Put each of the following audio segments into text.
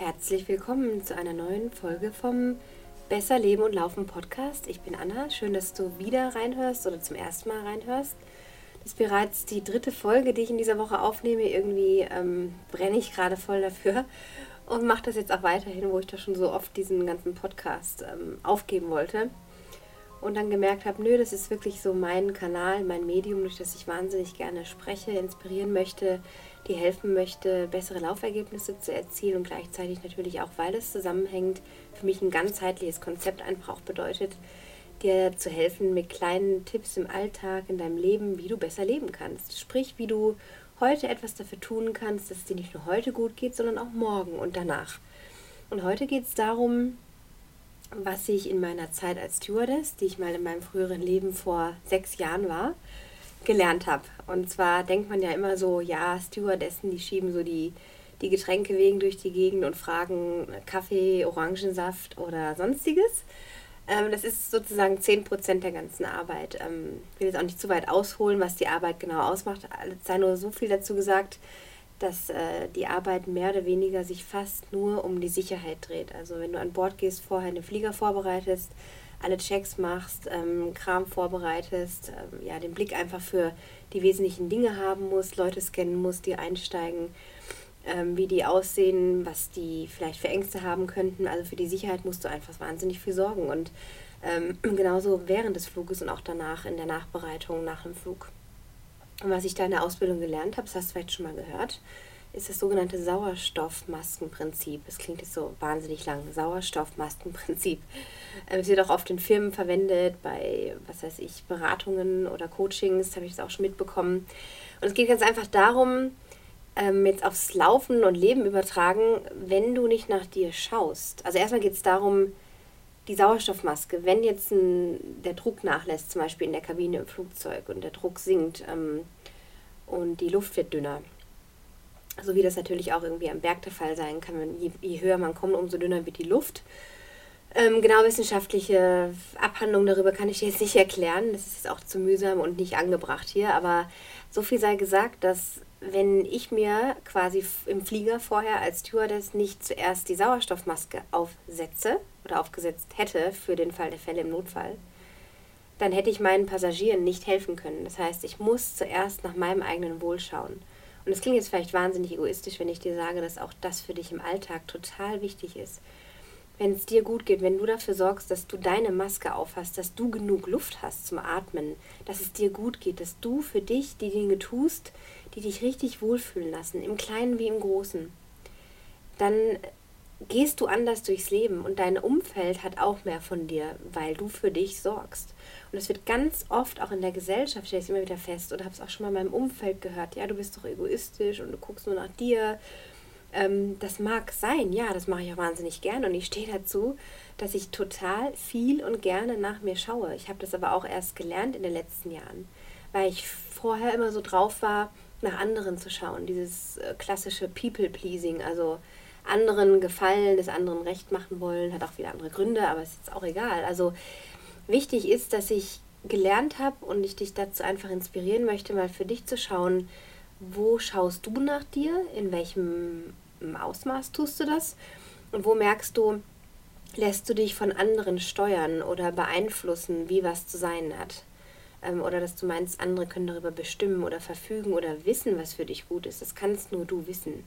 Herzlich willkommen zu einer neuen Folge vom Besser Leben und Laufen Podcast. Ich bin Anna. Schön, dass du wieder reinhörst oder zum ersten Mal reinhörst. Das ist bereits die dritte Folge, die ich in dieser Woche aufnehme. Irgendwie ähm, brenne ich gerade voll dafür und mache das jetzt auch weiterhin, wo ich da schon so oft diesen ganzen Podcast ähm, aufgeben wollte. Und dann gemerkt habe, nö, das ist wirklich so mein Kanal, mein Medium, durch das ich wahnsinnig gerne spreche, inspirieren möchte, die helfen möchte, bessere Laufergebnisse zu erzielen und gleichzeitig natürlich auch, weil es zusammenhängt, für mich ein ganzheitliches Konzept einfach auch bedeutet, dir zu helfen mit kleinen Tipps im Alltag, in deinem Leben, wie du besser leben kannst. Sprich, wie du heute etwas dafür tun kannst, dass es dir nicht nur heute gut geht, sondern auch morgen und danach. Und heute geht es darum, was ich in meiner Zeit als Stewardess, die ich mal in meinem früheren Leben vor sechs Jahren war, gelernt habe. Und zwar denkt man ja immer so, ja, Stewardessen, die schieben so die, die Getränke wegen durch die Gegend und fragen Kaffee, Orangensaft oder sonstiges. Ähm, das ist sozusagen 10% der ganzen Arbeit. Ähm, ich will jetzt auch nicht zu weit ausholen, was die Arbeit genau ausmacht. Es sei nur so viel dazu gesagt, dass äh, die Arbeit mehr oder weniger sich fast nur um die Sicherheit dreht. Also wenn du an Bord gehst, vorher den Flieger vorbereitest, alle Checks machst, ähm, Kram vorbereitest, ähm, ja, den Blick einfach für die wesentlichen Dinge haben musst, Leute scannen musst, die einsteigen, ähm, wie die aussehen, was die vielleicht für Ängste haben könnten. Also für die Sicherheit musst du einfach wahnsinnig viel sorgen und ähm, genauso während des Fluges und auch danach in der Nachbereitung nach dem Flug. Und was ich da in der Ausbildung gelernt habe, das hast du vielleicht schon mal gehört, ist das sogenannte Sauerstoffmaskenprinzip. Es klingt jetzt so wahnsinnig lang. Sauerstoffmaskenprinzip. Es wird auch oft in Firmen verwendet, bei, was weiß ich, Beratungen oder Coachings, habe ich das auch schon mitbekommen. Und es geht ganz einfach darum, ähm, jetzt aufs Laufen und Leben übertragen, wenn du nicht nach dir schaust. Also erstmal geht es darum, die Sauerstoffmaske, wenn jetzt ein, der Druck nachlässt, zum Beispiel in der Kabine im Flugzeug und der Druck sinkt ähm, und die Luft wird dünner, so wie das natürlich auch irgendwie am Berg der Fall sein kann. Je, je höher man kommt, umso dünner wird die Luft. Ähm, genau wissenschaftliche Abhandlungen darüber kann ich jetzt nicht erklären. Das ist auch zu mühsam und nicht angebracht hier. Aber so viel sei gesagt, dass wenn ich mir quasi im Flieger vorher als Stewardess nicht zuerst die Sauerstoffmaske aufsetze oder aufgesetzt hätte für den Fall der Fälle im Notfall, dann hätte ich meinen Passagieren nicht helfen können. Das heißt, ich muss zuerst nach meinem eigenen Wohl schauen. Und es klingt jetzt vielleicht wahnsinnig egoistisch, wenn ich dir sage, dass auch das für dich im Alltag total wichtig ist. Wenn es dir gut geht, wenn du dafür sorgst, dass du deine Maske aufhast, dass du genug Luft hast zum Atmen, dass es dir gut geht, dass du für dich die Dinge tust, die dich richtig wohlfühlen lassen, im Kleinen wie im Großen, dann gehst du anders durchs Leben und dein Umfeld hat auch mehr von dir, weil du für dich sorgst. Und es wird ganz oft auch in der Gesellschaft, stelle ich immer wieder fest, oder habe es auch schon mal in meinem Umfeld gehört, ja, du bist doch egoistisch und du guckst nur nach dir. Ähm, das mag sein, ja, das mache ich auch wahnsinnig gerne und ich stehe dazu, dass ich total viel und gerne nach mir schaue. Ich habe das aber auch erst gelernt in den letzten Jahren, weil ich vorher immer so drauf war, nach anderen zu schauen. Dieses äh, klassische People-Pleasing, also anderen gefallen, des anderen recht machen wollen, hat auch wieder andere Gründe, aber ist jetzt auch egal. Also wichtig ist, dass ich gelernt habe und ich dich dazu einfach inspirieren möchte, mal für dich zu schauen, wo schaust du nach dir, in welchem Ausmaß tust du das und wo merkst du, lässt du dich von anderen steuern oder beeinflussen, wie was zu sein hat. Ähm, oder dass du meinst, andere können darüber bestimmen oder verfügen oder wissen, was für dich gut ist. Das kannst nur du wissen.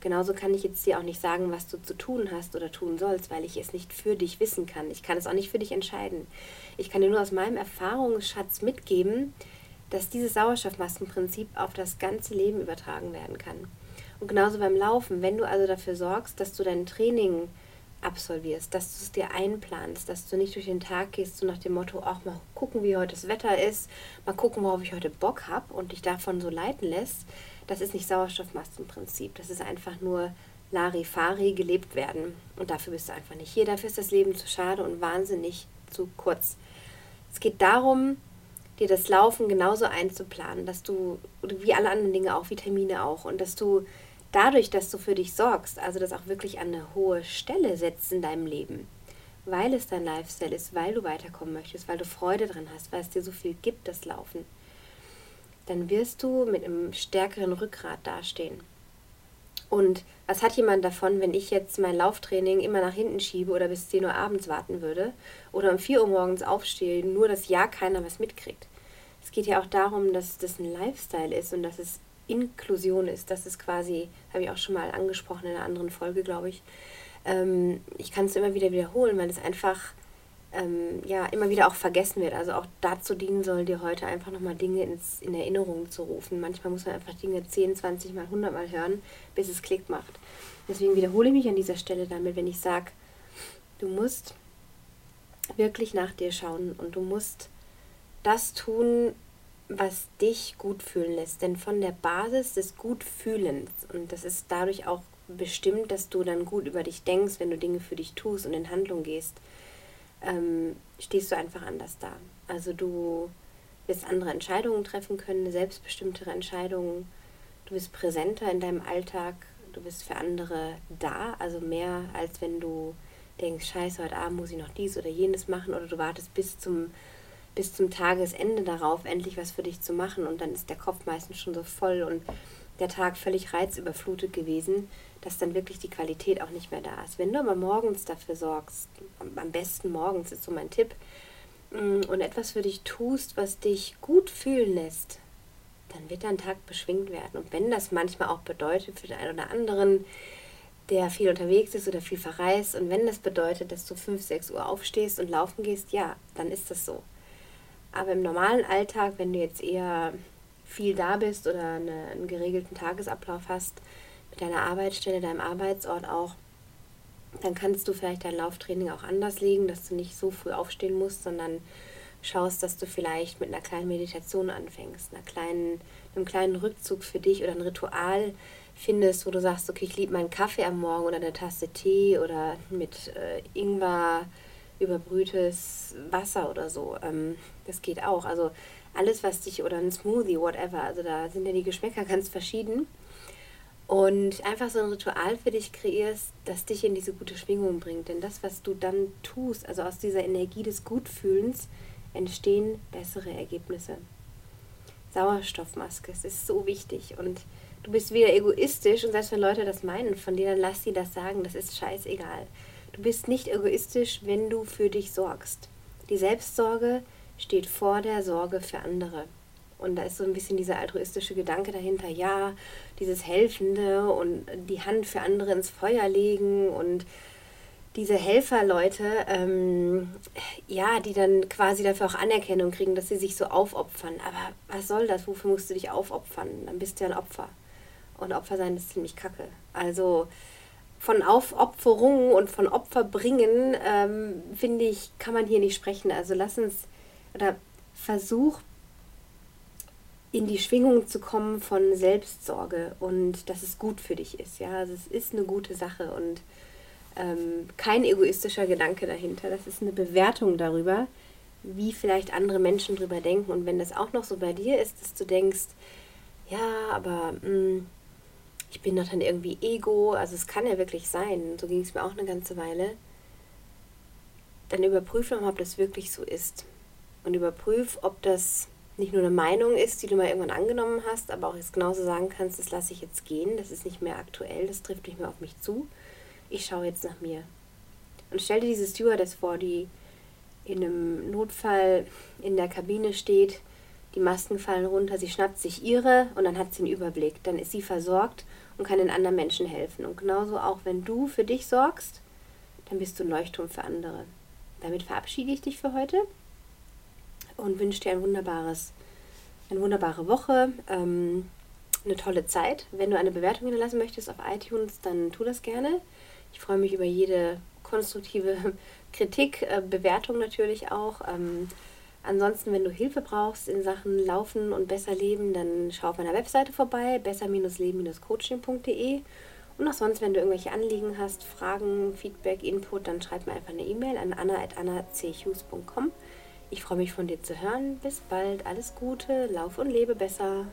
Genauso kann ich jetzt dir auch nicht sagen, was du zu tun hast oder tun sollst, weil ich es nicht für dich wissen kann. Ich kann es auch nicht für dich entscheiden. Ich kann dir nur aus meinem Erfahrungsschatz mitgeben, dass dieses Sauerstoffmaskenprinzip auf das ganze Leben übertragen werden kann. Und genauso beim Laufen, wenn du also dafür sorgst, dass du dein Training absolvierst, dass du es dir einplanst, dass du nicht durch den Tag gehst, so nach dem Motto, auch mal gucken, wie heute das Wetter ist, mal gucken, worauf ich heute Bock habe und dich davon so leiten lässt, das ist nicht Sauerstoffmaskenprinzip. Das ist einfach nur Larifari gelebt werden. Und dafür bist du einfach nicht hier. Dafür ist das Leben zu schade und wahnsinnig zu kurz. Es geht darum, dir das Laufen genauso einzuplanen, dass du, wie alle anderen Dinge auch, Vitamine auch, und dass du dadurch, dass du für dich sorgst, also das auch wirklich an eine hohe Stelle setzt in deinem Leben, weil es dein Lifestyle ist, weil du weiterkommen möchtest, weil du Freude dran hast, weil es dir so viel gibt, das Laufen dann wirst du mit einem stärkeren Rückgrat dastehen. Und was hat jemand davon, wenn ich jetzt mein Lauftraining immer nach hinten schiebe oder bis 10 Uhr abends warten würde oder um 4 Uhr morgens aufstehe, nur dass ja keiner was mitkriegt? Es geht ja auch darum, dass das ein Lifestyle ist und dass es Inklusion ist. Das ist quasi, habe ich auch schon mal angesprochen in einer anderen Folge, glaube ich. Ähm, ich kann es immer wieder wiederholen, weil es einfach ähm, ja immer wieder auch vergessen wird. Also auch dazu dienen soll, dir heute einfach nochmal Dinge ins, in Erinnerung zu rufen. Manchmal muss man einfach Dinge 10, 20 mal, 100 mal hören, bis es Klick macht. Deswegen wiederhole ich mich an dieser Stelle damit, wenn ich sage, du musst wirklich nach dir schauen und du musst das tun, was dich gut fühlen lässt. Denn von der Basis des Gutfühlens, und das ist dadurch auch bestimmt, dass du dann gut über dich denkst, wenn du Dinge für dich tust und in Handlung gehst, ähm, stehst du einfach anders da. Also du wirst andere Entscheidungen treffen können, selbstbestimmtere Entscheidungen. Du bist präsenter in deinem Alltag, du bist für andere da, also mehr als wenn du denkst, scheiße, heute Abend muss ich noch dies oder jenes machen oder du wartest bis zum bis zum Tagesende darauf, endlich was für dich zu machen. Und dann ist der Kopf meistens schon so voll und der Tag völlig reizüberflutet gewesen, dass dann wirklich die Qualität auch nicht mehr da ist. Wenn du aber morgens dafür sorgst, am besten morgens ist so mein Tipp, mm, und etwas für dich tust, was dich gut fühlen lässt, dann wird dein Tag beschwingt werden. Und wenn das manchmal auch bedeutet für den einen oder anderen, der viel unterwegs ist oder viel verreist, und wenn das bedeutet, dass du 5, 6 Uhr aufstehst und laufen gehst, ja, dann ist das so. Aber im normalen Alltag, wenn du jetzt eher viel da bist oder eine, einen geregelten Tagesablauf hast, mit deiner Arbeitsstelle, deinem Arbeitsort auch, dann kannst du vielleicht dein Lauftraining auch anders legen, dass du nicht so früh aufstehen musst, sondern schaust, dass du vielleicht mit einer kleinen Meditation anfängst, einer kleinen, einem kleinen Rückzug für dich oder ein Ritual findest, wo du sagst, okay, ich liebe meinen Kaffee am Morgen oder eine Tasse Tee oder mit äh, Ingwer überbrühtes Wasser oder so. Ähm, das geht auch. Also alles, was dich, oder ein Smoothie, whatever, also da sind ja die Geschmäcker ganz verschieden. Und einfach so ein Ritual für dich kreierst, das dich in diese gute Schwingung bringt. Denn das, was du dann tust, also aus dieser Energie des Gutfühlens, entstehen bessere Ergebnisse. Sauerstoffmaske, es ist so wichtig. Und du bist wieder egoistisch und selbst wenn Leute das meinen von dir, dann lass sie das sagen, das ist scheißegal. Du bist nicht egoistisch, wenn du für dich sorgst. Die Selbstsorge steht vor der Sorge für andere. Und da ist so ein bisschen dieser altruistische Gedanke dahinter, ja, dieses Helfende und die Hand für andere ins Feuer legen und diese Helferleute, ähm, ja, die dann quasi dafür auch Anerkennung kriegen, dass sie sich so aufopfern. Aber was soll das? Wofür musst du dich aufopfern? Dann bist du ja ein Opfer. Und Opfer sein ist ziemlich kacke. Also von Aufopferung und von Opferbringen, ähm, finde ich, kann man hier nicht sprechen. Also lass uns oder versuch in die Schwingung zu kommen von Selbstsorge und dass es gut für dich ist. Ja, also es ist eine gute Sache und ähm, kein egoistischer Gedanke dahinter. Das ist eine Bewertung darüber, wie vielleicht andere Menschen drüber denken. Und wenn das auch noch so bei dir ist, dass du denkst, ja, aber mh, mm, ich bin doch dann irgendwie Ego, also es kann ja wirklich sein, so ging es mir auch eine ganze Weile, dann überprüf mal, ob das wirklich so ist. Und überprüf, ob das nicht nur eine Meinung ist, die du mal irgendwann angenommen hast, aber auch jetzt genauso sagen kannst, das lasse ich jetzt gehen, das ist nicht mehr aktuell, das trifft nicht mehr auf mich zu. Ich schaue jetzt nach mir. Und stell dir diese Stewardess vor, die in einem Notfall in der Kabine steht, die Masken fallen runter, sie schnappt sich ihre und dann hat sie einen Überblick. Dann ist sie versorgt und kann den anderen Menschen helfen. Und genauso auch, wenn du für dich sorgst, dann bist du ein Leuchtturm für andere. Damit verabschiede ich dich für heute und wünsche dir ein wunderbares, eine wunderbare Woche, ähm, eine tolle Zeit. Wenn du eine Bewertung hinterlassen möchtest auf iTunes, dann tu das gerne. Ich freue mich über jede konstruktive Kritik, äh, Bewertung natürlich auch. Ähm, Ansonsten, wenn du Hilfe brauchst in Sachen Laufen und besser leben, dann schau auf meiner Webseite vorbei, besser-leben-coaching.de. Und auch sonst, wenn du irgendwelche Anliegen hast, Fragen, Feedback, Input, dann schreib mir einfach eine E-Mail an anna.annachughes.com. Ich freue mich von dir zu hören. Bis bald. Alles Gute. Lauf und lebe besser.